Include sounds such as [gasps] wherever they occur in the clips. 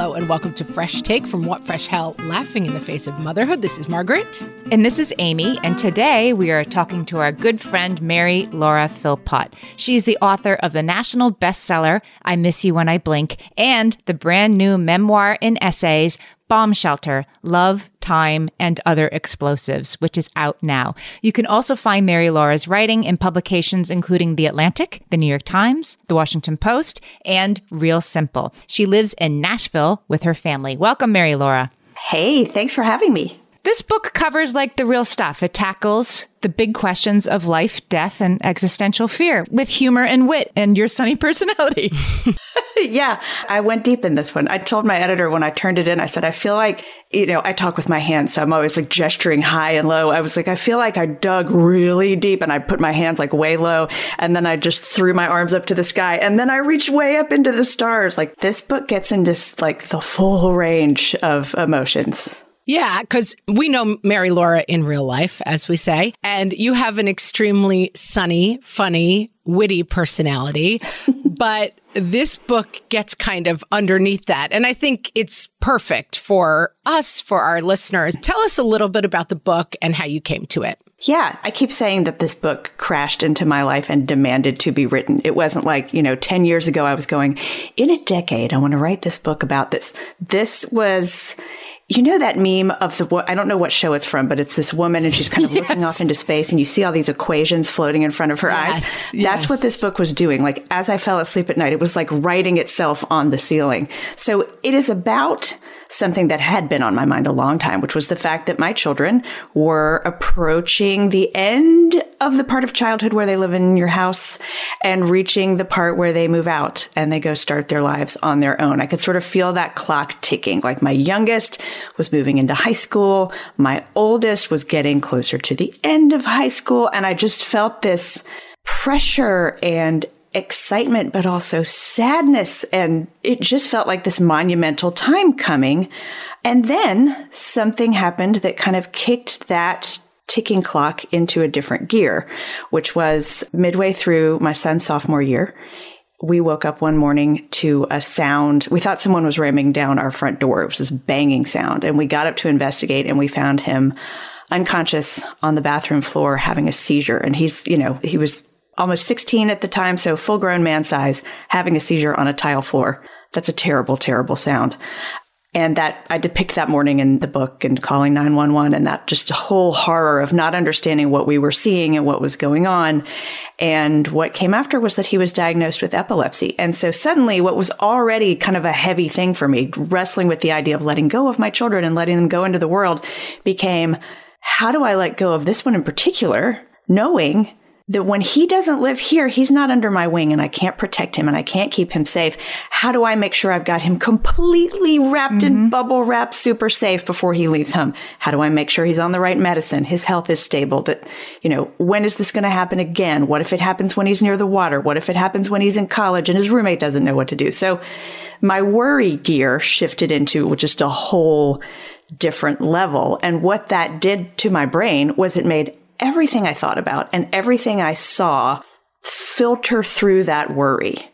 Hello and welcome to Fresh Take from What Fresh Hell, laughing in the face of motherhood. This is Margaret. And this is Amy, and today we are talking to our good friend Mary Laura Philpott. She's the author of the national bestseller, I Miss You When I Blink, and the brand new memoir in essays, Bomb Shelter, Love, Time, and Other Explosives, which is out now. You can also find Mary Laura's writing in publications including The Atlantic, The New York Times, The Washington Post, and Real Simple. She lives in Nashville with her family. Welcome, Mary Laura. Hey, thanks for having me. This book covers like the real stuff. It tackles the big questions of life, death, and existential fear with humor and wit and your sunny [laughs] personality. [laughs] yeah, I went deep in this one. I told my editor when I turned it in, I said, I feel like, you know, I talk with my hands, so I'm always like gesturing high and low. I was like, I feel like I dug really deep and I put my hands like way low and then I just threw my arms up to the sky and then I reached way up into the stars. Like this book gets into like the full range of emotions. Yeah, because we know Mary Laura in real life, as we say, and you have an extremely sunny, funny, witty personality. [laughs] but this book gets kind of underneath that. And I think it's perfect for us, for our listeners. Tell us a little bit about the book and how you came to it. Yeah, I keep saying that this book crashed into my life and demanded to be written. It wasn't like, you know, 10 years ago I was going, in a decade, I want to write this book about this. This was, you know that meme of the I don't know what show it's from, but it's this woman and she's kind of yes. [laughs] looking off into space and you see all these equations floating in front of her yes, eyes. Yes. That's what this book was doing. Like as I fell asleep at night, it was like writing itself on the ceiling. So it is about something that had been on my mind a long time, which was the fact that my children were approaching the end of the part of childhood where they live in your house and reaching the part where they move out and they go start their lives on their own. I could sort of feel that clock ticking. Like my youngest was moving into high school. My oldest was getting closer to the end of high school. And I just felt this pressure and excitement, but also sadness. And it just felt like this monumental time coming. And then something happened that kind of kicked that ticking clock into a different gear, which was midway through my son's sophomore year. We woke up one morning to a sound. We thought someone was ramming down our front door. It was this banging sound. And we got up to investigate and we found him unconscious on the bathroom floor having a seizure. And he's, you know, he was almost 16 at the time, so full grown man size, having a seizure on a tile floor. That's a terrible, terrible sound. And that I depict that morning in the book and calling 911 and that just a whole horror of not understanding what we were seeing and what was going on. And what came after was that he was diagnosed with epilepsy. And so suddenly what was already kind of a heavy thing for me, wrestling with the idea of letting go of my children and letting them go into the world became, how do I let go of this one in particular? Knowing that when he doesn't live here, he's not under my wing and I can't protect him and I can't keep him safe. How do I make sure I've got him completely wrapped mm-hmm. in bubble wrap, super safe before he leaves home? How do I make sure he's on the right medicine? His health is stable that, you know, when is this going to happen again? What if it happens when he's near the water? What if it happens when he's in college and his roommate doesn't know what to do? So my worry gear shifted into just a whole different level. And what that did to my brain was it made everything I thought about and everything I saw filter through that worry.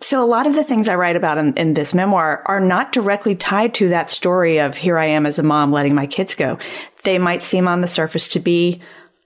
So a lot of the things I write about in, in, this memoir are not directly tied to that story of here I am as a mom letting my kids go. They might seem on the surface to be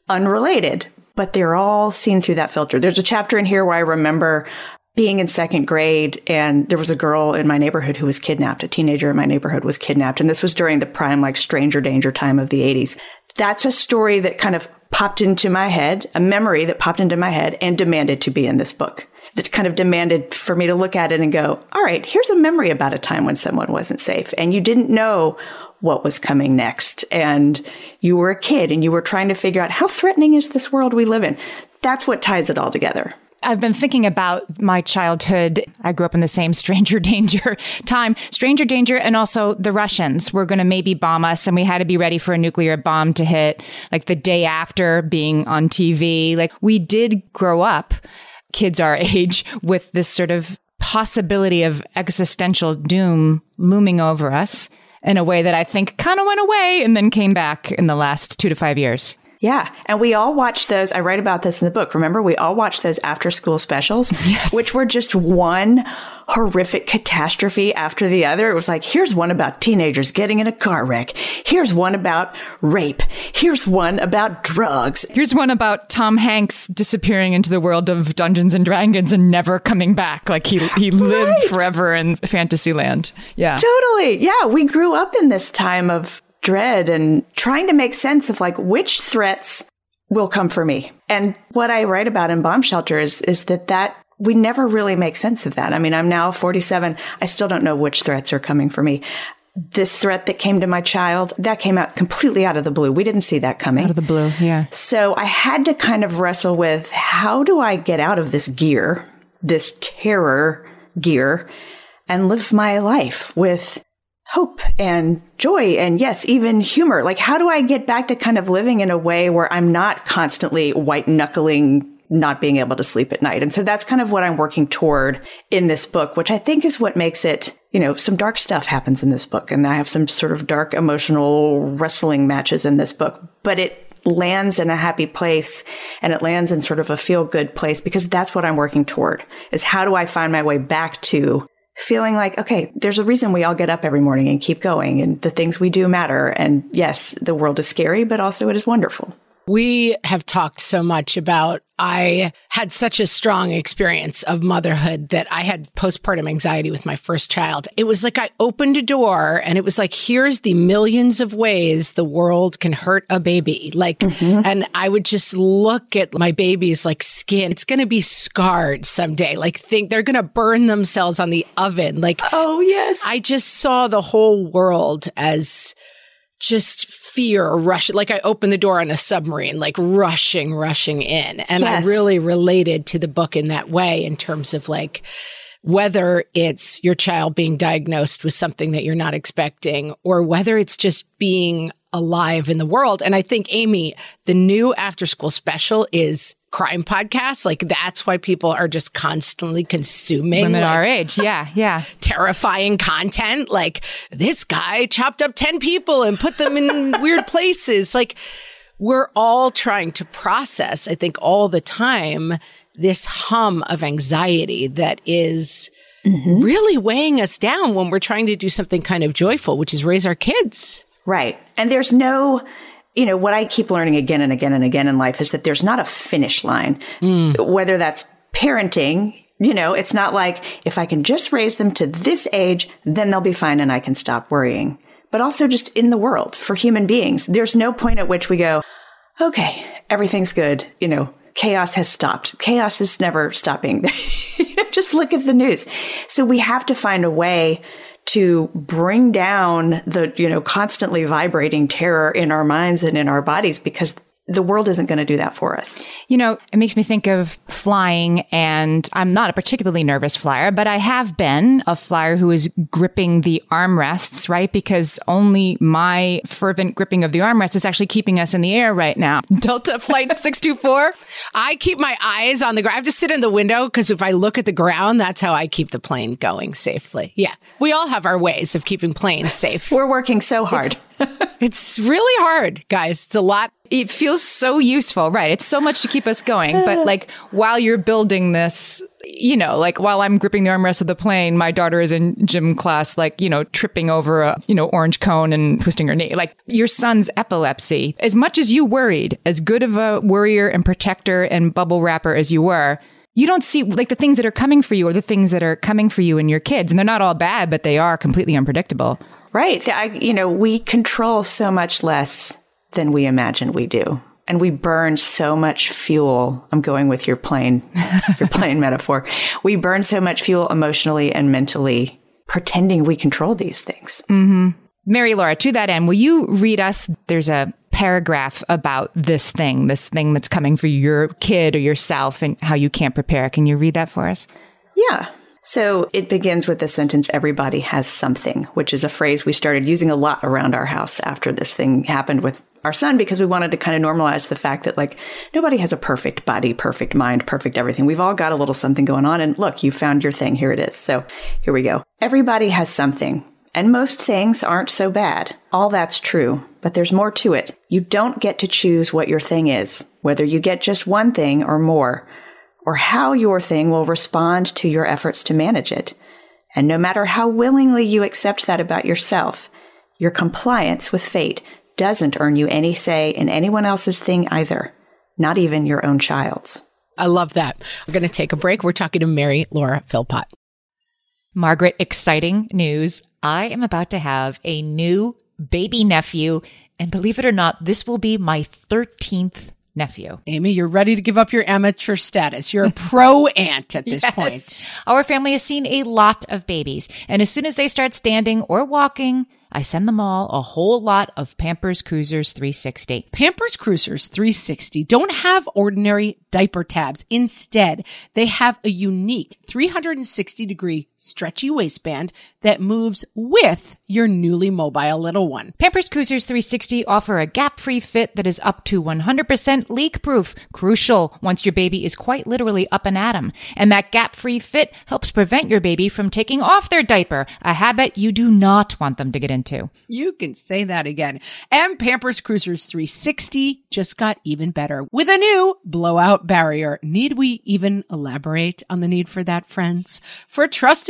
unrelated, but they're all seen through that filter. There's a chapter in here where I remember being in second grade and there was a girl in my neighborhood who was kidnapped. A teenager in my neighborhood was kidnapped. And this was during the prime, like stranger danger time of the 80s. That's a story that kind of popped into my head, a memory that popped into my head and demanded to be in this book. That kind of demanded for me to look at it and go, all right, here's a memory about a time when someone wasn't safe and you didn't know what was coming next. And you were a kid and you were trying to figure out how threatening is this world we live in. That's what ties it all together. I've been thinking about my childhood. I grew up in the same [laughs] stranger danger time, stranger danger, and also the Russians were going to maybe bomb us, and we had to be ready for a nuclear bomb to hit like the day after being on TV. Like we did grow up, kids our age, with this sort of possibility of existential doom looming over us in a way that I think kind of went away and then came back in the last two to five years. Yeah. And we all watched those. I write about this in the book. Remember, we all watched those after school specials, [laughs] yes. which were just one horrific catastrophe after the other. It was like, here's one about teenagers getting in a car wreck. Here's one about rape. Here's one about drugs. Here's one about Tom Hanks disappearing into the world of Dungeons and Dragons and never coming back. Like he, he [laughs] lived right. forever in Fantasyland. Yeah. Totally. Yeah. We grew up in this time of dread and trying to make sense of like which threats will come for me. And what I write about in Bomb Shelter is, is that that we never really make sense of that. I mean, I'm now 47. I still don't know which threats are coming for me. This threat that came to my child, that came out completely out of the blue. We didn't see that coming. Out of the blue, yeah. So I had to kind of wrestle with how do I get out of this gear, this terror gear, and live my life with hope and joy and yes, even humor. Like, how do I get back to kind of living in a way where I'm not constantly white knuckling not being able to sleep at night. And so that's kind of what I'm working toward in this book, which I think is what makes it, you know, some dark stuff happens in this book. And I have some sort of dark emotional wrestling matches in this book, but it lands in a happy place and it lands in sort of a feel good place because that's what I'm working toward is how do I find my way back to feeling like, okay, there's a reason we all get up every morning and keep going and the things we do matter. And yes, the world is scary, but also it is wonderful. We have talked so much about I had such a strong experience of motherhood that I had postpartum anxiety with my first child. It was like I opened a door and it was like, here's the millions of ways the world can hurt a baby. Like, mm-hmm. and I would just look at my baby's like skin. It's going to be scarred someday. Like, think they're going to burn themselves on the oven. Like, oh, yes. I just saw the whole world as just fear rushing like i opened the door on a submarine like rushing rushing in and yes. i really related to the book in that way in terms of like whether it's your child being diagnosed with something that you're not expecting or whether it's just being alive in the world. And I think, Amy, the new after school special is crime podcasts. Like that's why people are just constantly consuming women like, our age. Yeah. [laughs] Yeah. Terrifying content. Like this guy chopped up 10 people and put them in [laughs] weird places. Like we're all trying to process, I think all the time, this hum of anxiety that is mm-hmm. really weighing us down when we're trying to do something kind of joyful, which is raise our kids. Right. And there's no, you know, what I keep learning again and again and again in life is that there's not a finish line, mm. whether that's parenting. You know, it's not like if I can just raise them to this age, then they'll be fine and I can stop worrying. But also just in the world for human beings, there's no point at which we go, okay, everything's good. You know, chaos has stopped. Chaos is never stopping. [laughs] just look at the news. So we have to find a way to bring down the, you know, constantly vibrating terror in our minds and in our bodies because the world isn't going to do that for us. You know, it makes me think of flying, and I'm not a particularly nervous flyer, but I have been a flyer who is gripping the armrests, right? Because only my fervent gripping of the armrest is actually keeping us in the air right now. [laughs] Delta Flight [laughs] 624. I keep my eyes on the ground. I have to sit in the window because if I look at the ground, that's how I keep the plane going safely. Yeah. We all have our ways of keeping planes safe. We're working so hard. it's really hard, guys. It's a lot. It feels so useful, right? It's so much to keep us going. But [laughs] like while you're building this, you know, like while I'm gripping the armrest of the plane, my daughter is in gym class, like, you know, tripping over a, you know, orange cone and twisting her knee. Like your son's epilepsy, as much as you worried, as good of a worrier and protector and bubble wrapper as you were, you don't see like the things that are coming for you or the things that are coming for you and your kids. And they're not all bad, but they are completely unpredictable. Right. I, you know, we control so much less than we imagine we do. And we burn so much fuel. I'm going with your plane, [laughs] your plane metaphor. We burn so much fuel emotionally and mentally pretending we control these things. Mm-hmm. Mary Laura, to that end, will you read us? There's a paragraph about this thing, this thing that's coming for your kid or yourself and how you can't prepare. Can you read that for us? Yeah. So it begins with the sentence, everybody has something, which is a phrase we started using a lot around our house after this thing happened with our son because we wanted to kind of normalize the fact that like nobody has a perfect body, perfect mind, perfect everything. We've all got a little something going on. And look, you found your thing. Here it is. So here we go. Everybody has something. And most things aren't so bad. All that's true, but there's more to it. You don't get to choose what your thing is, whether you get just one thing or more, or how your thing will respond to your efforts to manage it. And no matter how willingly you accept that about yourself, your compliance with fate doesn't earn you any say in anyone else's thing either, not even your own child's. I love that. We're going to take a break. We're talking to Mary Laura Philpott. Margaret, exciting news. I am about to have a new baby nephew. And believe it or not, this will be my 13th nephew. Amy, you're ready to give up your amateur status. You're a pro aunt at this [laughs] yes. point. Our family has seen a lot of babies. And as soon as they start standing or walking, I send them all a whole lot of Pampers Cruisers 360. Pampers Cruisers 360 don't have ordinary diaper tabs. Instead, they have a unique 360 degree stretchy waistband that moves with your newly mobile little one. Pampers Cruisers 360 offer a gap-free fit that is up to 100% leak-proof. Crucial once your baby is quite literally up and at 'em. And that gap-free fit helps prevent your baby from taking off their diaper, a habit you do not want them to get into. You can say that again. And Pampers Cruisers 360 just got even better with a new blowout barrier. Need we even elaborate on the need for that, friends? For trusted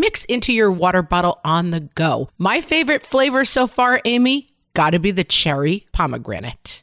mix into your water bottle on the go. My favorite flavor so far, Amy, gotta be the cherry pomegranate.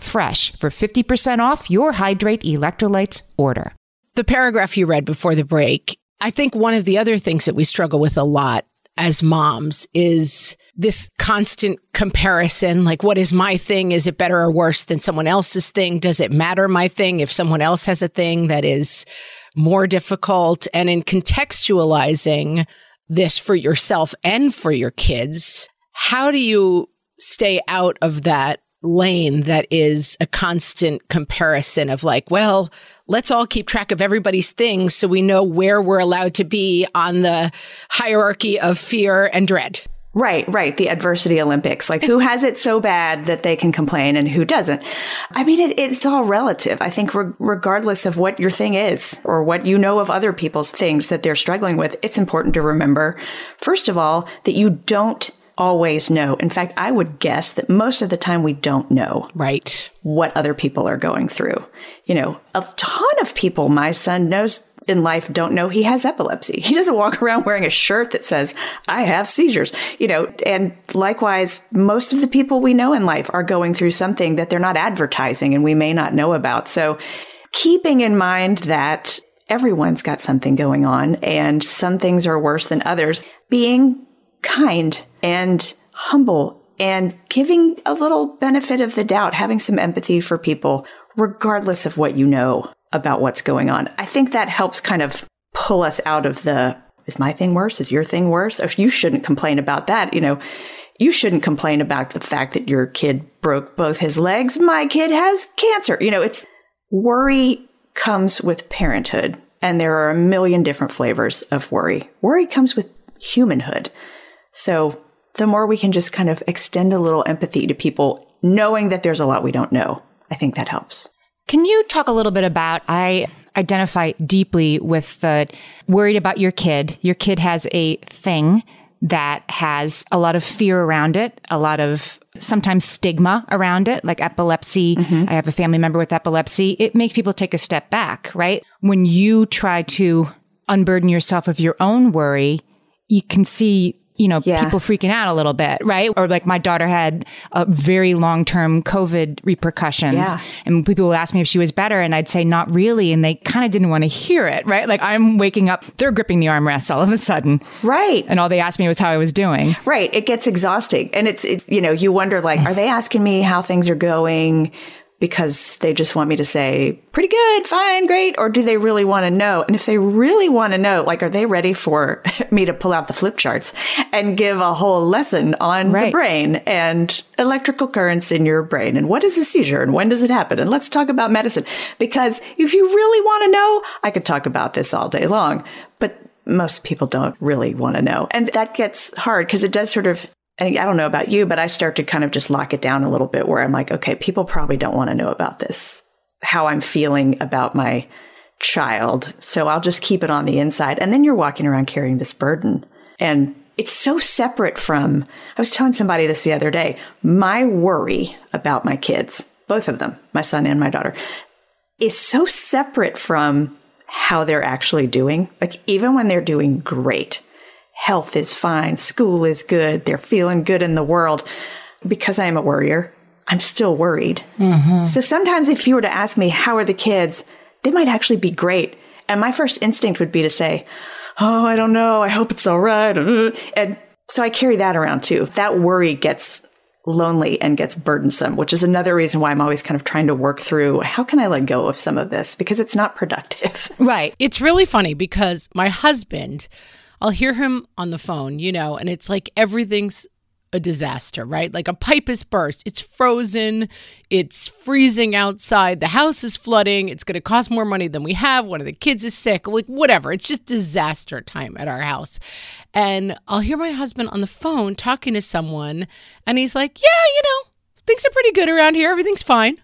Fresh for 50% off your Hydrate Electrolytes order. The paragraph you read before the break, I think one of the other things that we struggle with a lot as moms is this constant comparison. Like, what is my thing? Is it better or worse than someone else's thing? Does it matter my thing if someone else has a thing that is more difficult? And in contextualizing this for yourself and for your kids, how do you stay out of that lane that is a constant comparison of like, well, let's all keep track of everybody's things so we know where we're allowed to be on the hierarchy of fear and dread. Right, right. The adversity Olympics. Like who has it so bad that they can complain and who doesn't? I mean, it, it's all relative. I think re- regardless of what your thing is or what you know of other people's things that they're struggling with, it's important to remember, first of all, that you don't always know. In fact, I would guess that most of the time we don't know Right. what other people are going through. You know, a ton of people my son knows in life don't know he has epilepsy. He doesn't walk [laughs] around wearing a shirt that says, I have seizures, you know, and likewise, most of the people we know in life are going through something that they're not advertising and we may not know about. So keeping in mind that everyone's got something going on and some things are worse than others, being kind and humble and giving a little benefit of the doubt, having some empathy for people, regardless of what you know about what's going on. I think that helps kind of pull us out of the, is my thing worse? Is your thing worse? Or you shouldn't complain about that. You know, you shouldn't complain about the fact that your kid broke both his legs. My kid has cancer. You know, it's worry comes with parenthood and there are a million different flavors of worry. Worry comes with humanhood. So the more we can just kind of extend a little empathy to people, knowing that there's a lot we don't know, I think that helps. Can you talk a little bit about, I identify deeply with the worried about your kid. Your kid has a thing that has a lot of fear around it, a lot of sometimes stigma around it, like epilepsy. Mm-hmm. I have a family member with epilepsy. It makes people take a step back, right? When you try to unburden yourself of your own worry, you can see you know, Yeah. people freaking out a little bit, right? Or like my daughter had a very long term COVID repercussions. Yeah. And people would ask me if she was better, and I'd say not really. And they kind of didn't want to hear it, right? Like I'm waking up, they're gripping the armrest all of a sudden. Right. And all they asked me was how I was doing. Right. It gets exhausting. And it's, it's, you know, you wonder like, are they asking me how things are going because they just want me to say pretty good, fine, great? Or do they really want to know? And if they really want to know, like, are they ready for [laughs] me to pull out the flip charts and give a whole lesson on the brain and electrical currents in your brain? And what is a seizure and when does it happen? And let's talk about medicine. Because if you really want to know, I could talk about this all day long, but most people don't really want to know. And that gets hard because it does sort of, I don't know about you, but I start to kind of just lock it down a little bit where I'm like, okay, people probably don't want to know about this, how I'm feeling about my child. So I'll just keep it on the inside. And then you're walking around carrying this burden. And it's so separate from, I was telling somebody this the other day, my worry about my kids, both of them, my son and my daughter, is so separate from how they're actually doing. Like even when they're doing great, health is fine, school is good, they're feeling good in the world. Because I am a worrier, I'm still worried. Mm-hmm. So sometimes if you were to ask me, how are the kids? They might actually be great. And my first instinct would be to say, oh, I don't know. I hope it's all right. And so I carry that around too. That worry gets lonely and gets burdensome, which is another reason why I'm always kind of trying to work through how can I let go of some of this because it's not productive. Right. It's really funny because my husband, I'll hear him on the phone, you know, and it's like everything's a disaster, right? Like a pipe is burst, it's frozen, it's freezing outside, the house is flooding, it's going to cost more money than we have, one of the kids is sick, like whatever. It's just disaster time at our house. And I'll hear my husband on the phone talking to someone, and he's like, Yeah, you know, things are pretty good around here, everything's fine.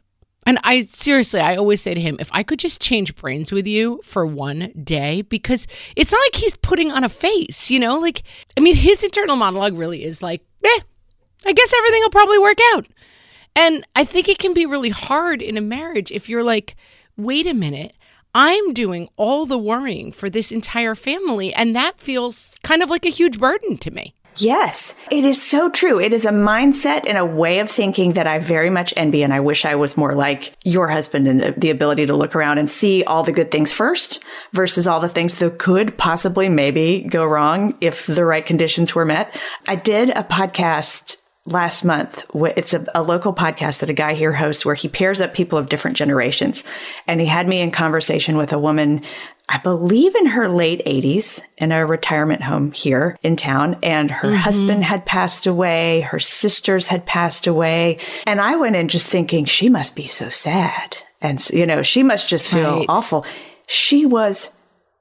And I seriously, I always say to him, if I could just change brains with you for one day, because it's not like he's putting on a face, you know? Like, I mean, his internal monologue really is like, eh, I guess everything will probably work out. And I think it can be really hard in a marriage if you're like, wait a minute, I'm doing all the worrying for this entire family. And that feels kind of like a huge burden to me. Yes, it is so true. It is a mindset and a way of thinking that I very much envy. And I wish I was more like your husband and the, ability to look around and see all the good things first versus all the things that could possibly maybe go wrong if the right conditions were met. I did a podcast last month. It's a, a local podcast that a guy here hosts where he pairs up people of different generations. And he had me in conversation with a woman, I believe in her late 80s in a retirement home here in town. And her mm-hmm. husband had passed away. Her sisters had passed away. And I went in just thinking she must be so sad. And, you know, she must just feel Right. awful. She was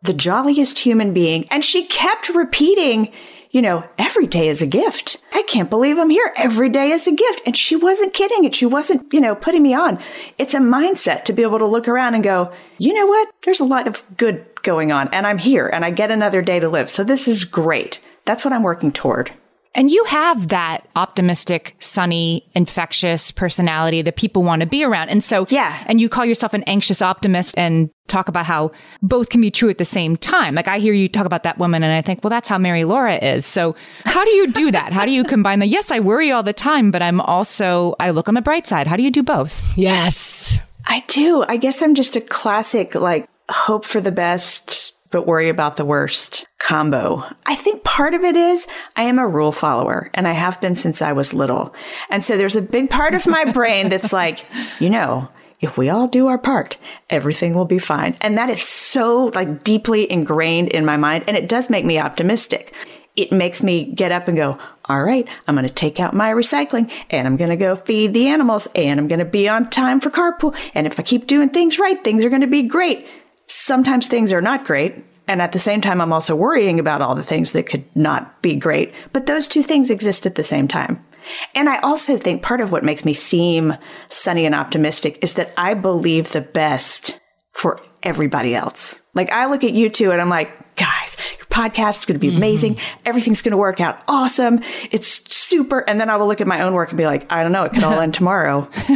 the jolliest human being. And she kept repeating, you know, every day is a gift. I can't believe I'm here. Every day is a gift. And she wasn't kidding and She wasn't, you know, putting me on. It's a mindset to be able to look around and go, you know what? There's a lot of good going on and I'm here and I get another day to live. So this is great. That's what I'm working toward. And you have that optimistic, sunny, infectious personality that people want to be around. And so, yeah. And you call yourself an anxious optimist and talk about how both can be true at the same time. Like I hear you talk about that woman and I think, well, that's how Mary Laura is. So how do you do that? how do you combine the, yes, I worry all the time, but I'm also, I look on the bright side. How do you do both? Yes. I do. I guess I'm just a classic, like, hope for the best, but worry about the worst combo. I think part of it is I am a rule follower and I have been since I was little. And so there's a big part of my brain that's like, you know, if we all do our part, everything will be fine. And that is so like deeply ingrained in my mind. And it does make me optimistic. It makes me get up and go, all right, I'm going to take out my recycling and I'm going to go feed the animals and I'm going to be on time for carpool. And if I keep doing things right, things are going to be great. Sometimes things are not great. And at the same time, I'm also worrying about all the things that could not be great. But those two things exist at the same time. And I also think part of what makes me seem sunny and optimistic is that I believe the best for everybody else. Like I look at you two and I'm like, guys, your podcast is going to be amazing. Mm-hmm. Everything's going to work out awesome. It's super. And then I will look at my own work and be like, I don't know. It could all end [laughs] tomorrow. [laughs] [laughs]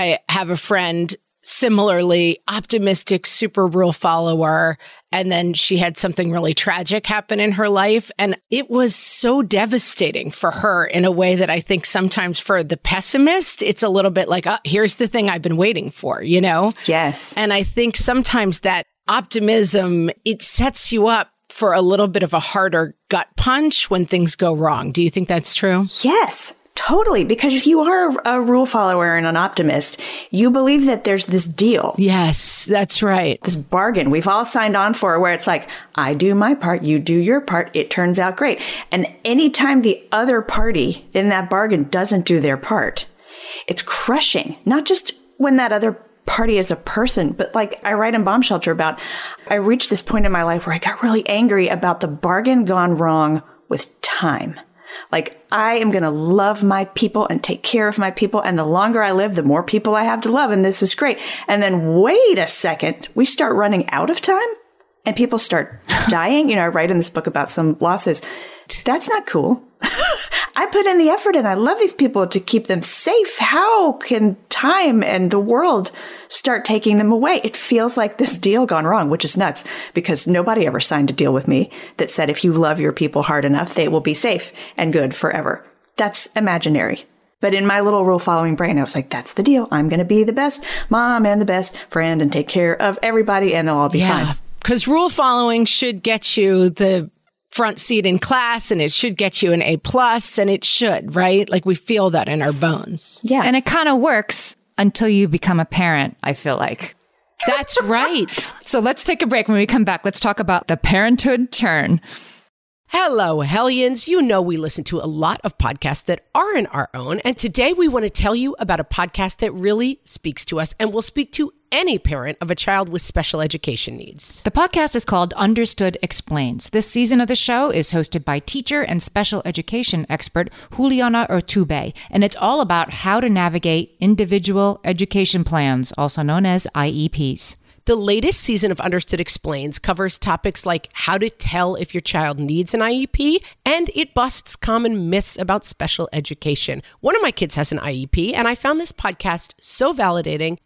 I have a friend similarly optimistic super rule follower and then she had something really tragic happen in her life. And it was so devastating for her in a way that i think sometimes for the pessimist it's a little bit like oh, here's the thing i've been waiting for you know? Yes. And i think sometimes that optimism it sets you up for a little bit of a harder gut punch when things go wrong. Do you think that's true? Yes Totally. Because if you are a rule follower and an optimist, you believe that there's this deal. Yes, that's right. This bargain we've all signed on for where it's like, I do my part, you do your part, it turns out great. And anytime the other party in that bargain doesn't do their part, it's crushing. Not just when that other party is a person, but like I write in Bomb Shelter about, I reached this point in my life where I got really angry about the bargain gone wrong with time. Like, I am going to love my people and take care of my people. And the longer I live, the more people I have to love. And this is great. And then wait a second, we start running out of time and people start [laughs] dying. You know, I write in this book about some losses. That's not cool. [laughs] I put in the effort and I love these people to keep them safe. How can time and the world start taking them away? It feels like this deal gone wrong, which is nuts because nobody ever signed a deal with me that said if you love your people hard enough, they will be safe and good forever. That's imaginary. But in my little rule following brain, I was like, that's the deal. I'm going to be the best mom and the best friend and take care of everybody and they'll all be yeah. fine. Because rule following should get you the front seat in class and it should get you an A plus and it should, right? Like we feel that in our bones. Yeah. And it kind of works until you become a parent, I feel like. That's right. [laughs] so let's take a break. When we come back, let's talk about the parenthood turn. Hello, Hellions. You know we listen to a lot of podcasts that aren't our own. And today we want to tell you about a podcast that really speaks to us and will speak to any parent of a child with special education needs. The podcast is called Understood Explains. This season of the show is hosted by teacher and special education expert Juliana Urtubey, and it's all about how to navigate individual education plans, also known as IEPs. The latest season of Understood Explains covers topics like how to tell if your child needs an IEP, and it busts common myths about special education. One of my kids has an IEP, and I found this podcast so validating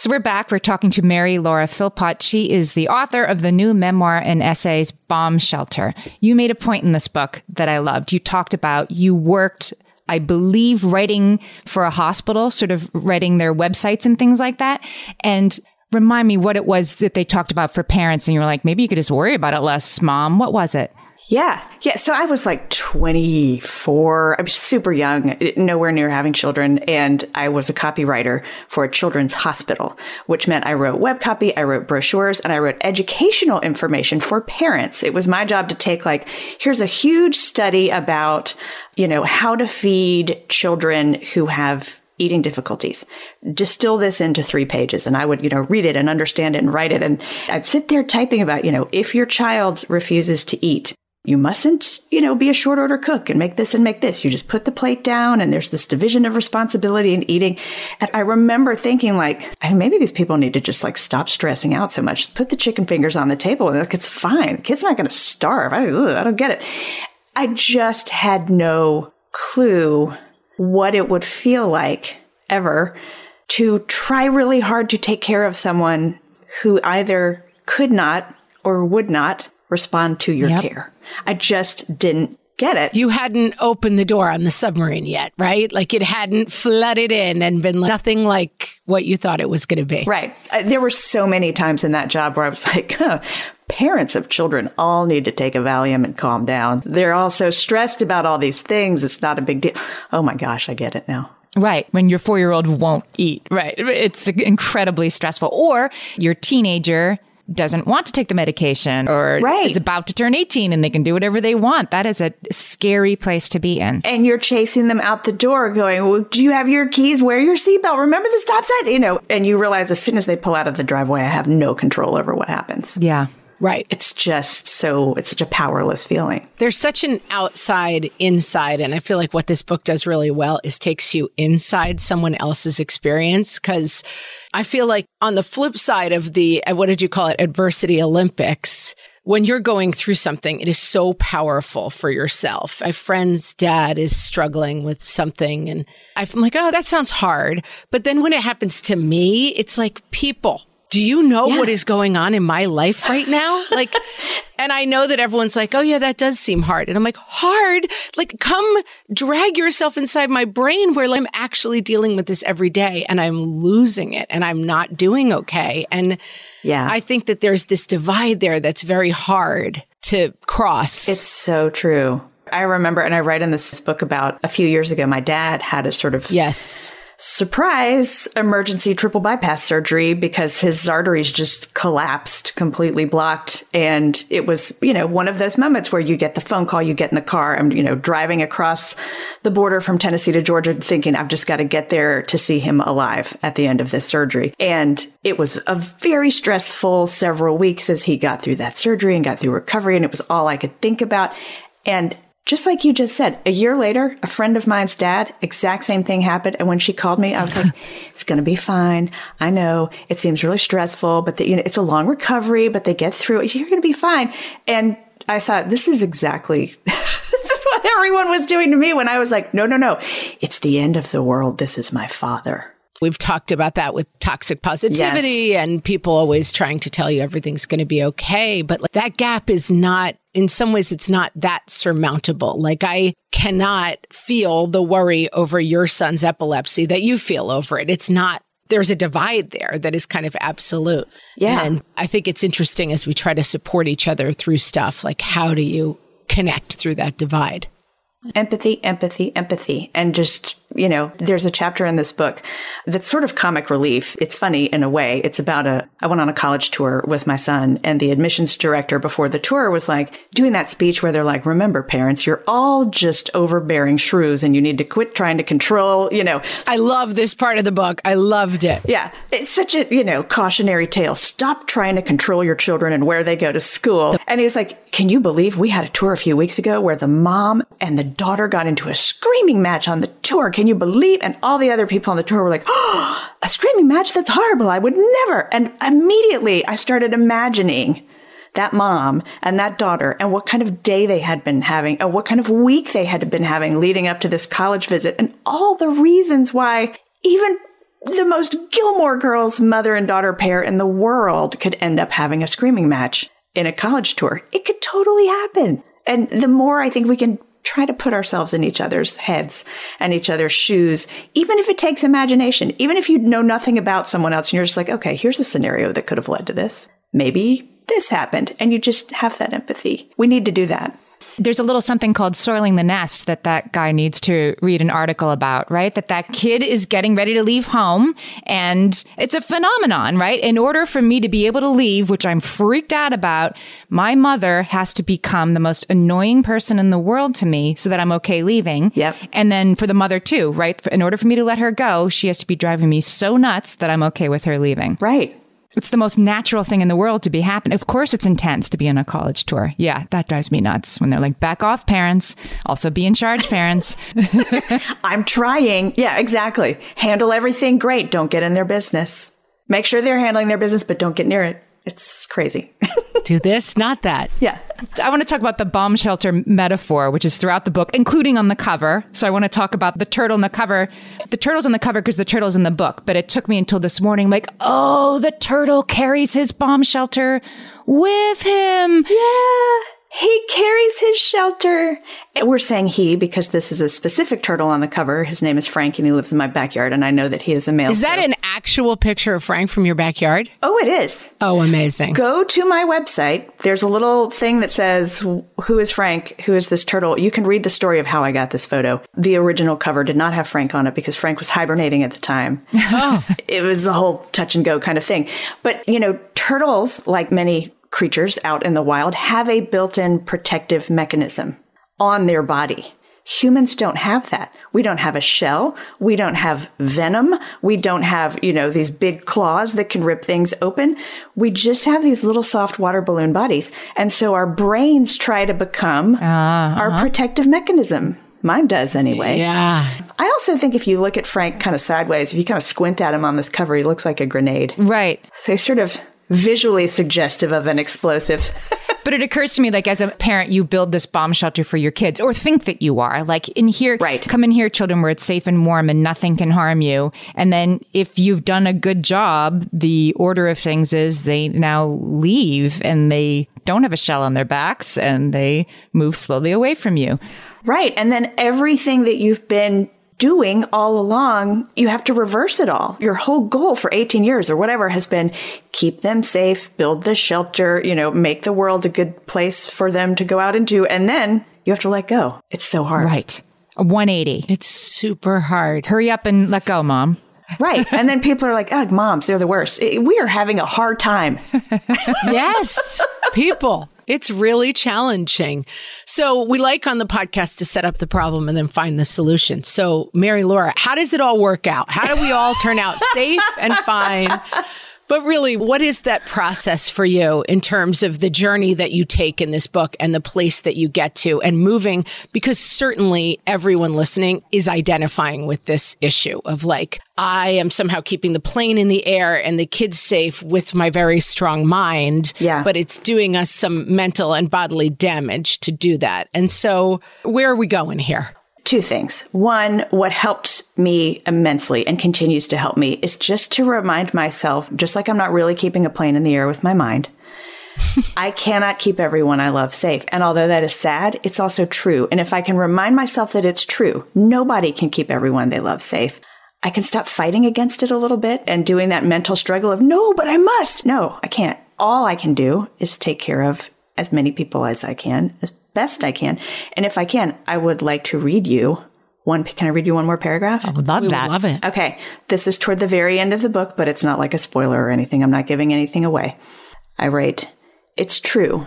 So we're back. We're talking to Mary Laura Philpott. She is the author of the new memoir and essays, Bomb Shelter. You made a point in this book that I loved. You talked about you worked, I believe, writing for a hospital, sort of writing their websites and things like that. And remind me what it was that they talked about for parents. And you were like, maybe you could just worry about it less, mom. What was it? Yeah. Yeah. So I was like 24. I was super young, nowhere near having children. And I was a copywriter for a children's hospital, which meant I wrote web copy, I wrote brochures, and I wrote educational information for parents. It was my job to take like, here's a huge study about, you know, how to feed children who have eating difficulties. Distill this into three pages and I would, you know, read it and understand it and write it. And I'd sit there typing about, you know, if your child refuses to eat, you mustn't, you know, be a short order cook and make this and make this. You just put the plate down and there's this division of responsibility in eating. And I remember thinking like, maybe these people need to just like stop stressing out so much. Put the chicken fingers on the table and like, it's fine. The kid's not going to starve. I, ugh, I don't get it. I just had no clue what it would feel like ever to try really hard to take care of someone who either could not or would not respond to your yep. care. I just didn't get it. You hadn't opened the door on the submarine yet, right? Like it hadn't flooded in and been nothing like what you thought it was going to be. Right. Uh, there were so many times in that job where I was [laughs] like, huh, parents of children all need to take a Valium and calm down. They're all so stressed about all these things. It's not a big deal. Oh my gosh, I get it now. Right. When your four year old won't eat. Right. It's incredibly stressful. Or your teenager doesn't want to take the medication or right. is about to turn 18 and they can do whatever they want. That is a scary place to be in. And you're chasing them out the door going, well, do you have your keys? Wear your seatbelt. Remember the stop sign? You know, and you realize as soon as they pull out of the driveway, I have no control over what happens. Yeah. Right. It's just so, it's such a powerless feeling. There's such an outside inside. And I feel like what this book does really well is takes you inside someone else's experience. Cause I feel like on the flip side of the, uh, what did you call it? Adversity Olympics. When you're going through something, it is so powerful for yourself. My friend's dad is struggling with something and I'm like, oh, that sounds hard. But then when it happens to me, it's like people do you know yeah. what is going on in my life right now? [laughs] Like, and I know that everyone's like, oh, yeah, that does seem hard. And I'm like, hard? Like, come drag yourself inside my brain where like, I'm actually dealing with this every day and I'm losing it and I'm not doing okay. And yeah, I think that there's this divide there that's very hard to cross. It's so true. I remember, and I write in this book about a few years ago, my dad had a sort of yes surprise emergency triple bypass surgery because his arteries just collapsed, completely blocked. And it was, you know, one of those moments where you get the phone call, you get in the car. I'm, you know, driving across the border from Tennessee to Georgia thinking I've just got to get there to see him alive at the end of this surgery. And it was a very stressful several weeks as he got through that surgery and got through recovery. And it was all I could think about. And just like you just said, a year later, a friend of mine's dad, exact same thing happened. And when she called me, I was like, [laughs] it's going to be fine. I know it seems really stressful, but the, you know, it's a long recovery, but they get through it. You're going to be fine. And I thought, this is exactly, [laughs] this is what everyone was doing to me when I was like, no, no, no. It's the end of the world. This is my father. We've talked about that with toxic positivity yes. and people always trying to tell you everything's going to be okay. But like, that gap is not, in some ways, it's not that surmountable. Like I cannot feel the worry over your son's epilepsy that you feel over it. It's not there's a divide there that is kind of absolute. Yeah. And I think it's interesting as we try to support each other through stuff, like how do you connect through that divide? Empathy, empathy, empathy. And just, you know, there's a chapter in this book that's sort of comic relief. It's funny in a way. It's about a, I went on a college tour with my son and the admissions director before the tour was like doing that speech where they're like, remember parents, you're all just overbearing shrews and you need to quit trying to control, you know. I love this part of the book. I loved it. Yeah. It's such a, you know, cautionary tale. Stop trying to control your children and where they go to school. And he's like, can you believe we had a tour a few weeks ago where the mom and the daughter got into a screaming match on the tour. Can you believe? And all the other people on the tour were like, oh, [gasps] a screaming match? That's horrible. I would never. And immediately I started imagining that mom and that daughter and what kind of day they had been having and what kind of week they had been having leading up to this college visit and all the reasons why even the most Gilmore Girls mother and daughter pair in the world could end up having a screaming match in a college tour. It could totally happen. And the more I think we can try to put ourselves in each other's heads and each other's shoes, even if it takes imagination, even if you know nothing about someone else and you're just like, okay, here's a scenario that could have led to this. Maybe this happened and you just have that empathy. We need to do that there's a little something called soiling the nest that that guy needs to read an article about, right? That that kid is getting ready to leave home and it's a phenomenon, right? In order for me to be able to leave, which I'm freaked out about, my mother has to become the most annoying person in the world to me so that I'm okay leaving. Yep. And then for the mother too, right? In order for me to let her go, she has to be driving me so nuts that I'm okay with her leaving. Right. It's the most natural thing in the world to be happening. Of course, it's intense to be on a college tour. Yeah, that drives me nuts when they're like, back off, parents. Also, be in charge, parents. [laughs] I'm trying. Yeah, exactly. Handle everything great. Don't get in their business. Make sure they're handling their business, but don't get near it. It's crazy. [laughs] Do this, not that. Yeah. I want to talk about the bomb shelter metaphor, which is throughout the book, including on the cover. So I want to talk about the turtle in the cover. The turtle's on the cover because the turtle's in the book, but it took me until this morning, like, oh, the turtle carries his bomb shelter with him. Yeah. He carries his shelter. We're saying he because this is a specific turtle on the cover. His name is Frank and he lives in my backyard and I know that he is a male. Is that so. an actual picture of Frank from your backyard? Oh, it is. Oh, amazing. Go to my website. There's a little thing that says, Who is Frank? Who is this turtle? You can read the story of how I got this photo. The original cover did not have Frank on it because Frank was hibernating at the time. [laughs] Oh. it was a whole touch and go kind of thing. But, you know, turtles, like many creatures out in the wild have a built-in protective mechanism on their body. Humans don't have that. We don't have a shell. We don't have venom. We don't have, you know, these big claws that can rip things open. We just have these little soft water balloon bodies. And so our brains try to become uh-huh. our protective mechanism. Mine does anyway. Yeah. I also think if you look at Frank kind of sideways, if you kind of squint at him on this cover, he looks like a grenade. Right. So he's sort of visually suggestive of an explosive. [laughs] but it occurs to me, like, as a parent, you build this bomb shelter for your kids or think that you are. Like, in here, right. come in here, children, where it's safe and warm and nothing can harm you. And then if you've done a good job, the order of things is they now leave and they don't have a shell on their backs and they move slowly away from you. Right. And then everything that you've been doing all along, you have to reverse it all. Your whole goal for 18 years or whatever has been keep them safe, build the shelter, you know, make the world a good place for them to go out into. And then you have to let go. It's so hard. Right. A 180. It's super hard. Hurry up and let go, mom. Right. And then people are like, oh, moms, they're the worst. Eh, we are having a hard time. [laughs] yes. People. It's really challenging. So we like on the podcast to set up the problem and then find the solution. So Mary Laura, how does it all work out? How do we all turn out safe and fine? But really, what is that process for you in terms of the journey that you take in this book and the place that you get to and moving? Because certainly everyone listening is identifying with this issue of like, I am somehow keeping the plane in the air and the kids safe with my very strong mind. Yeah. But it's doing us some mental and bodily damage to do that. And so where are we going here? Two things. One, what helped me immensely and continues to help me is just to remind myself, just like I'm not really keeping a plane in the air with my mind, [laughs] I cannot keep everyone I love safe. And although that is sad, it's also true. And if I can remind myself that it's true, nobody can keep everyone they love safe. I can stop fighting against it a little bit and doing that mental struggle of, no, but I must. No, I can't. All I can do is take care of as many people as I can, as best I can. And if I can, I would like to read you one. Can I read you one more paragraph? I would love We that. would love it. Okay. This is toward the very end of the book, but it's not like a spoiler or anything. I'm not giving anything away. I write, It's true.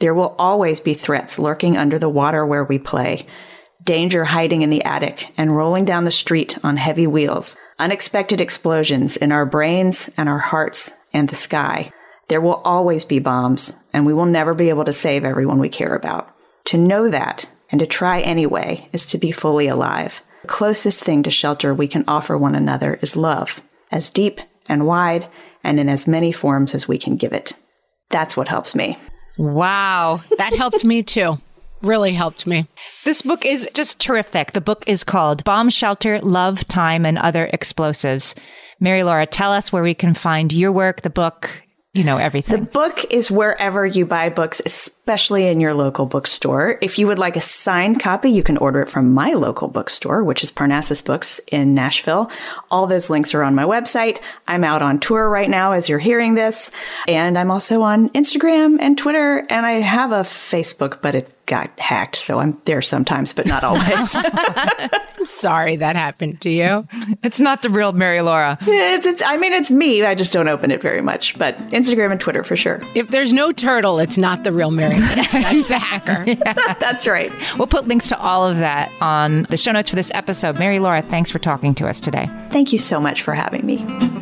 There will always be threats lurking under the water where we play. Danger hiding in the attic and rolling down the street on heavy wheels. Unexpected explosions in our brains and our hearts and the sky. There will always be bombs, and we will never be able to save everyone we care about. To know that and to try anyway is to be fully alive. The closest thing to shelter we can offer one another is love, as deep and wide and in as many forms as we can give it. That's what helps me. Wow. That helped me too. Really helped me. This book is just terrific. The book is called Bomb Shelter, Love, Time, and Other Explosives. Mary Laura, tell us where we can find your work, the book, you know, everything. The book is wherever you buy books, especially in your local bookstore. If you would like a signed copy, you can order it from my local bookstore, which is Parnassus Books in Nashville. All those links are on my website. I'm out on tour right now as you're hearing this. And I'm also on Instagram and Twitter. And I have a Facebook, but it got hacked. So I'm there sometimes, but not always. [laughs] I'm sorry that happened to you. It's not the real Mary Laura. it's, it's, I mean, it's me. I just don't open it very much, but Instagram and Twitter for sure. If there's no turtle, it's not the real Mary. Laura. [laughs] That's the hacker. [laughs] That's right. We'll put links to all of that on the show notes for this episode. Mary Laura, thanks for talking to us today. Thank you so much for having me.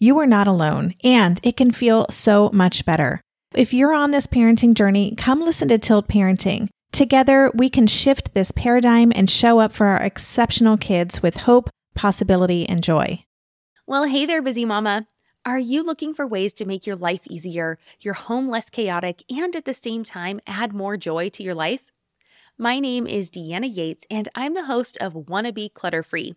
you are not alone, and it can feel so much better. If you're on this parenting journey, come listen to Tilt Parenting. Together, we can shift this paradigm and show up for our exceptional kids with hope, possibility, and joy. Well, hey there, busy mama. Are you looking for ways to make your life easier, your home less chaotic, and at the same time add more joy to your life? My name is Deanna Yates, and I'm the host of Wanna Be Clutter Free,